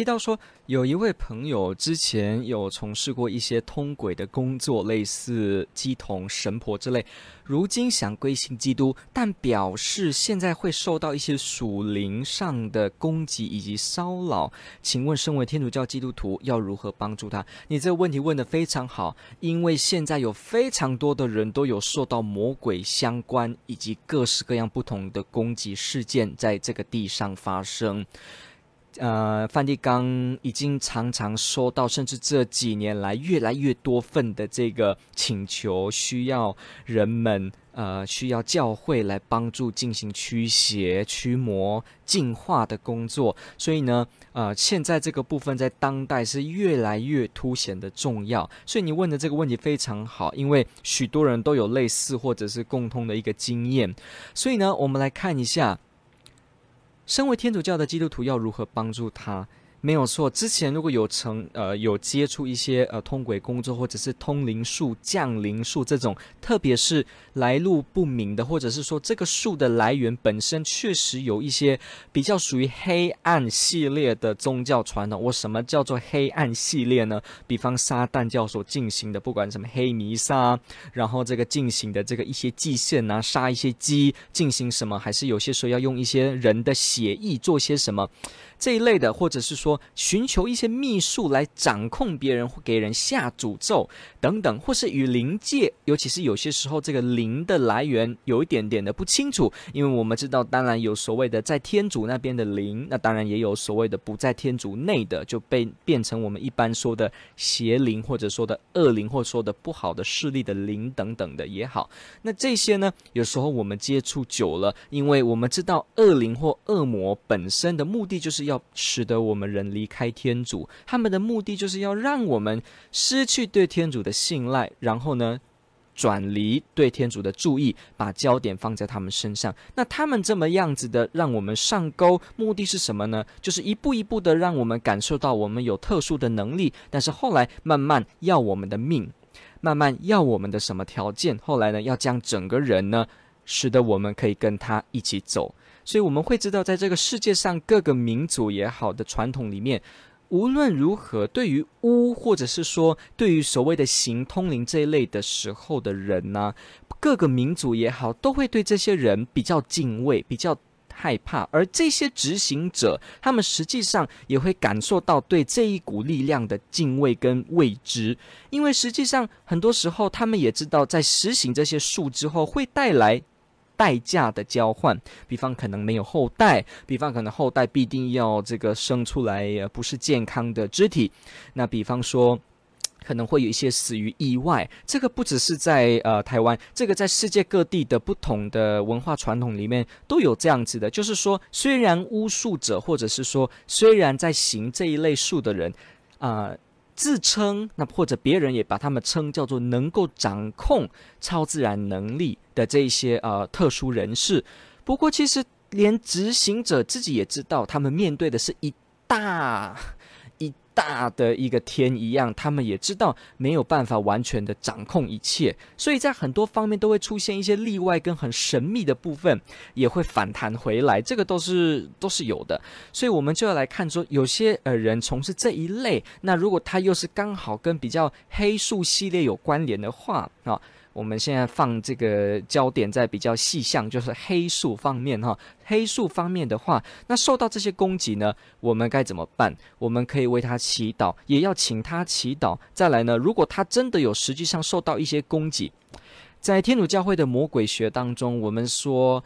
提到说，有一位朋友之前有从事过一些通轨的工作，类似乩童、神婆之类，如今想归信基督，但表示现在会受到一些属灵上的攻击以及骚扰。请问，身为天主教基督徒，要如何帮助他？你这个问题问得非常好，因为现在有非常多的人都有受到魔鬼相关以及各式各样不同的攻击事件在这个地上发生。呃，梵蒂冈已经常常收到，甚至这几年来越来越多份的这个请求，需要人们呃，需要教会来帮助进行驱邪、驱魔、净化的工作。所以呢，呃，现在这个部分在当代是越来越凸显的重要。所以你问的这个问题非常好，因为许多人都有类似或者是共通的一个经验。所以呢，我们来看一下。身为天主教的基督徒要如何帮助他？没有错，之前如果有成呃有接触一些呃通轨工作，或者是通灵术、降灵术这种，特别是来路不明的，或者是说这个术的来源本身确实有一些比较属于黑暗系列的宗教传统。我什么叫做黑暗系列呢？比方撒旦教所进行的，不管什么黑弥撒，然后这个进行的这个一些祭献啊，杀一些鸡，进行什么，还是有些时候要用一些人的血液做些什么。这一类的，或者是说寻求一些秘术来掌控别人，或给人下诅咒等等，或是与灵界，尤其是有些时候这个灵的来源有一点点的不清楚，因为我们知道，当然有所谓的在天主那边的灵，那当然也有所谓的不在天主内的，就被变成我们一般说的邪灵，或者说的恶灵，或者说的不好的势力的灵等等的也好。那这些呢，有时候我们接触久了，因为我们知道恶灵或恶魔本身的目的就是。要使得我们人离开天主，他们的目的就是要让我们失去对天主的信赖，然后呢，转离对天主的注意，把焦点放在他们身上。那他们这么样子的让我们上钩，目的是什么呢？就是一步一步的让我们感受到我们有特殊的能力，但是后来慢慢要我们的命，慢慢要我们的什么条件？后来呢，要将整个人呢，使得我们可以跟他一起走。所以我们会知道，在这个世界上各个民族也好的传统里面，无论如何，对于巫或者是说对于所谓的行通灵这一类的时候的人呢，各个民族也好，都会对这些人比较敬畏、比较害怕。而这些执行者，他们实际上也会感受到对这一股力量的敬畏跟未知，因为实际上很多时候他们也知道，在实行这些术之后会带来。代价的交换，比方可能没有后代，比方可能后代必定要这个生出来不是健康的肢体，那比方说可能会有一些死于意外，这个不只是在呃台湾，这个在世界各地的不同的文化传统里面都有这样子的，就是说虽然巫术者或者是说虽然在行这一类术的人啊。自称那或者别人也把他们称叫做能够掌控超自然能力的这一些呃特殊人士，不过其实连执行者自己也知道，他们面对的是一大。大的一个天一样，他们也知道没有办法完全的掌控一切，所以在很多方面都会出现一些例外跟很神秘的部分，也会反弹回来，这个都是都是有的。所以我们就要来看说，有些呃人从事这一类，那如果他又是刚好跟比较黑术系列有关联的话啊。我们现在放这个焦点在比较细项，就是黑术方面哈。黑术方面的话，那受到这些攻击呢，我们该怎么办？我们可以为他祈祷，也要请他祈祷。再来呢，如果他真的有实际上受到一些攻击，在天主教会的魔鬼学当中，我们说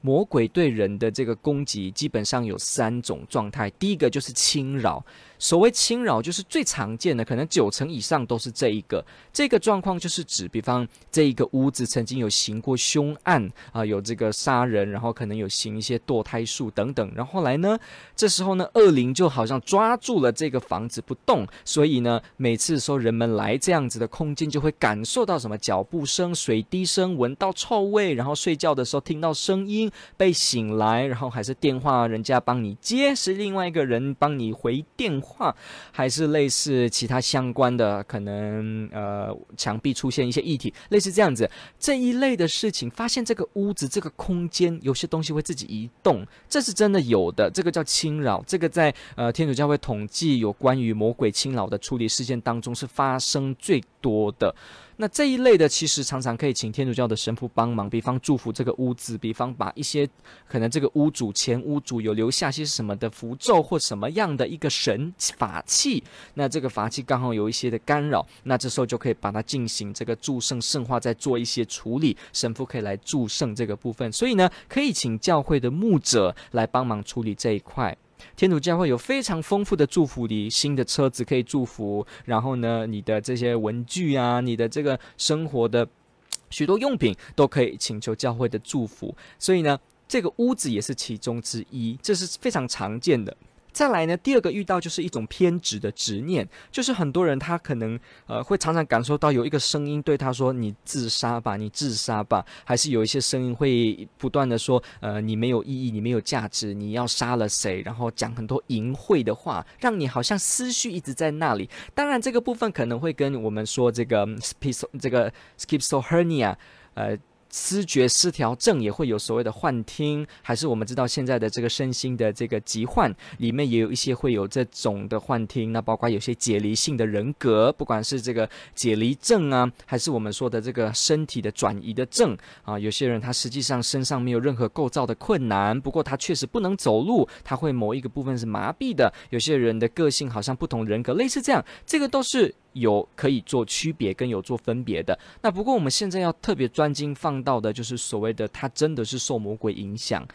魔鬼对人的这个攻击基本上有三种状态。第一个就是侵扰。所谓侵扰，就是最常见的，可能九成以上都是这一个。这个状况就是指，比方这一个屋子曾经有行过凶案啊、有这个杀人，然后可能有行一些堕胎术等等。然后后来呢，这时候呢，恶灵就好像抓住了这个房子不动，所以呢，每次说人们来这样子的空间，就会感受到什么脚步声、水滴声，闻到臭味，然后睡觉的时候听到声音，被醒来，然后还是电话人家帮你接，是另外一个人帮你回电话，还是类似其他相关的，可能呃墙壁出现一些异体，类似这样子这一类的事情，发现这个屋子这个空间有些东西会自己移动，这是真的有的，这个叫侵扰，这个在呃天主教会统计有关于魔鬼侵扰的处理事件当中是发生最多的。那这一类的，其实常常可以请天主教的神父帮忙，比方祝福这个屋子，比方把一些可能这个屋主前屋主有留下些什么的符咒或什么样的一个神法器，那这个法器刚好有一些的干扰，那这时候就可以把它进行这个祝圣圣化，再做一些处理，神父可以来祝圣这个部分，所以呢，可以请教会的牧者来帮忙处理这一块。天主教会有非常丰富的祝福礼，新的车子可以祝福，然后呢，你的这些文具啊，你的这个生活的 许多用品都可以请求教会的祝福，所以呢，这个屋子也是其中之一，这是非常常见的。再来呢，第二个遇到就是一种偏执的执念，就是很多人他可能呃会常常感受到有一个声音对他说：“你自杀吧，你自杀吧。”还是有一些声音会不断的说：“呃，你没有意义，你没有价值，你要杀了谁？”然后讲很多淫秽的话，让你好像思绪一直在那里。当然，这个部分可能会跟我们说这个 schizo 这个 schizophrenia 呃。思觉失调症也会有所谓的幻听，还是我们知道现在的这个身心的这个疾患里面也有一些会有这种的幻听，那包括有些解离性的人格，不管是这个解离症啊，还是我们说的这个身体的转移的症啊，有些人他实际上身上没有任何构造的困难，不过他确实不能走路，他会某一个部分是麻痹的，有些人的个性好像不同人格，类似这样，这个都是。有可以做区别跟有做分别的，那不过我们现在要特别专精放到的，就是所谓的他真的是受魔鬼影响，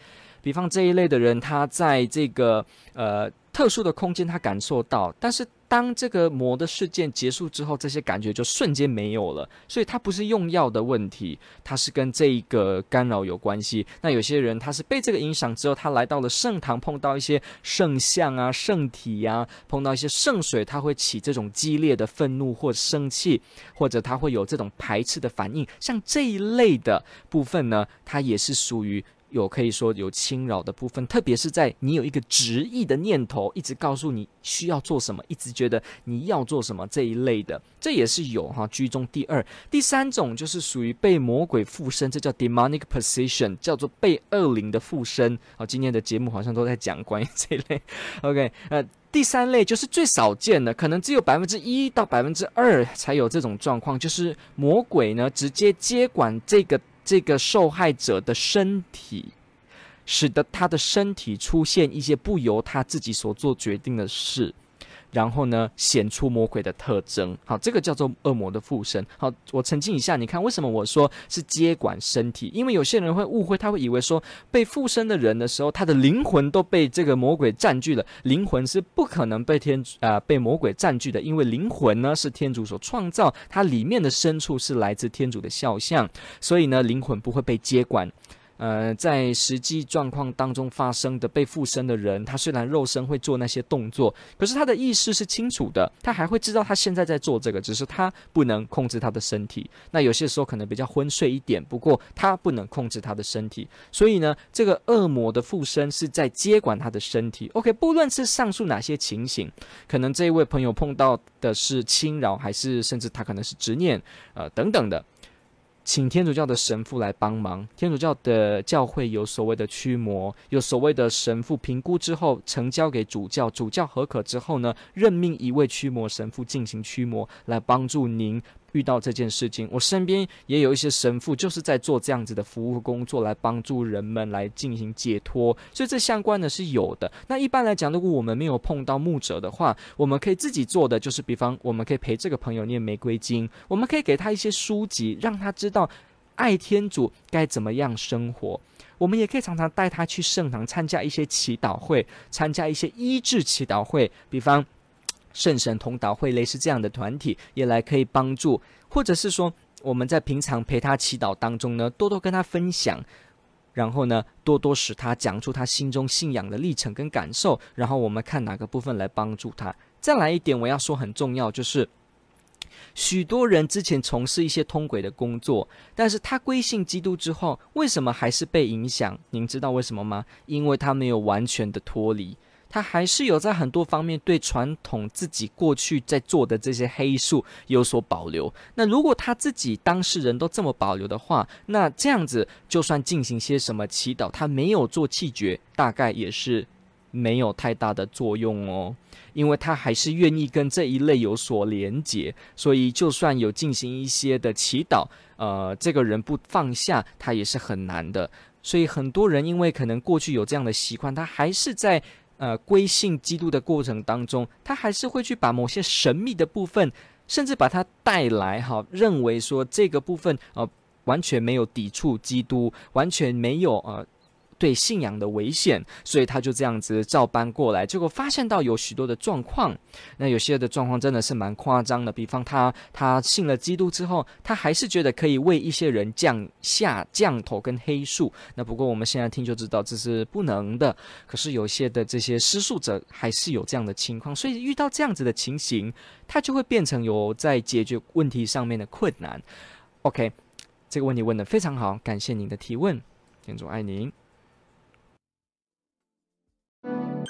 比方这一类的人，他在这个呃。特殊的空间，他感受到，但是当这个魔的事件结束之后，这些感觉就瞬间没有了。所以，它不是用药的问题，它是跟这一个干扰有关系。那有些人他是被这个影响之后，他来到了圣堂，碰到一些圣像啊、圣体呀、碰到一些圣水，他会起这种激烈的愤怒或生气，或者他会有这种排斥的反应。像这一类的部分呢，它也是属于。有可以说有侵扰的部分，特别是在你有一个执意的念头，一直告诉你需要做什么，一直觉得你要做什么这一类的，这也是有哈。居中第二、第三种就是属于被魔鬼附身，这叫 demonic possession，叫做被恶灵的附身。好，今天的节目好像都在讲关于这一类。OK，呃，第三类就是最少见的，可能只有百分之一到百分之二才有这种状况，就是魔鬼呢直接接管这个。这个受害者的身体，使得他的身体出现一些不由他自己所做决定的事，然后呢，显出魔鬼的特征。好，这个叫做恶魔的附身。好，我澄清一下，你看为什么我说是接管身体？因为有些人会误会，他会以为说被附身的人的时候，他的灵魂都被这个魔鬼占据了。灵魂是不可能被天啊、呃、被魔鬼占据的，因为灵魂呢是天主所创造，它里面的深处是来自天主的肖像，所以呢，灵魂不会被接管。呃，在实际状况当中发生的被附身的人，他虽然肉身会做那些动作，可是他的意识是清楚的，他还会知道他现在在做这个，只是他不能控制他的身体。那有些时候可能比较昏睡一点，不过他不能控制他的身体。所以呢，这个恶魔的附身是在接管他的身体。OK，不论是上述哪些情形，可能这一位朋友碰到的是侵扰，还是甚至他可能是执念，呃，等等的。请天主教的神父来帮忙。天主教的教会有所谓的驱魔，有所谓的神父评估之后呈交给主教，主教合可之后呢，任命一位驱魔神父进行驱魔，来帮助您。遇到这件事情，我身边也有一些神父，就是在做这样子的服务工作，来帮助人们来进行解脱。所以这相关的是有的。那一般来讲，如果我们没有碰到牧者的话，我们可以自己做的就是，比方我们可以陪这个朋友念玫瑰经，我们可以给他一些书籍，让他知道爱天主该怎么样生活。我们也可以常常带他去圣堂参加一些祈祷会，参加一些医治祈祷会，比方。圣神同祷会类似这样的团体，也来可以帮助，或者是说我们在平常陪他祈祷当中呢，多多跟他分享，然后呢，多多使他讲出他心中信仰的历程跟感受，然后我们看哪个部分来帮助他。再来一点，我要说很重要，就是。许多人之前从事一些通轨的工作，但是他归信基督之后，为什么还是被影响？您知道为什么吗？因为他没有完全的脱离，他还是有在很多方面对传统自己过去在做的这些黑术有所保留。那如果他自己当事人都这么保留的话，那这样子就算进行些什么祈祷，他没有做气绝，大概也是。没有太大的作用哦，因为他还是愿意跟这一类有所连结，所以就算有进行一些的祈祷，呃，这个人不放下，他也是很难的。所以很多人因为可能过去有这样的习惯，他还是在呃归信基督的过程当中，他还是会去把某些神秘的部分，甚至把它带来，哈，认为说这个部分呃完全没有抵触基督，完全没有呃。对信仰的危险，所以他就这样子照搬过来，结果发现到有许多的状况，那有些的状况真的是蛮夸张的。比方他他信了基督之后，他还是觉得可以为一些人降下降头跟黑术。那不过我们现在听就知道这是不能的。可是有些的这些施术者还是有这样的情况，所以遇到这样子的情形，他就会变成有在解决问题上面的困难。OK，这个问题问得非常好，感谢您的提问，天主爱您。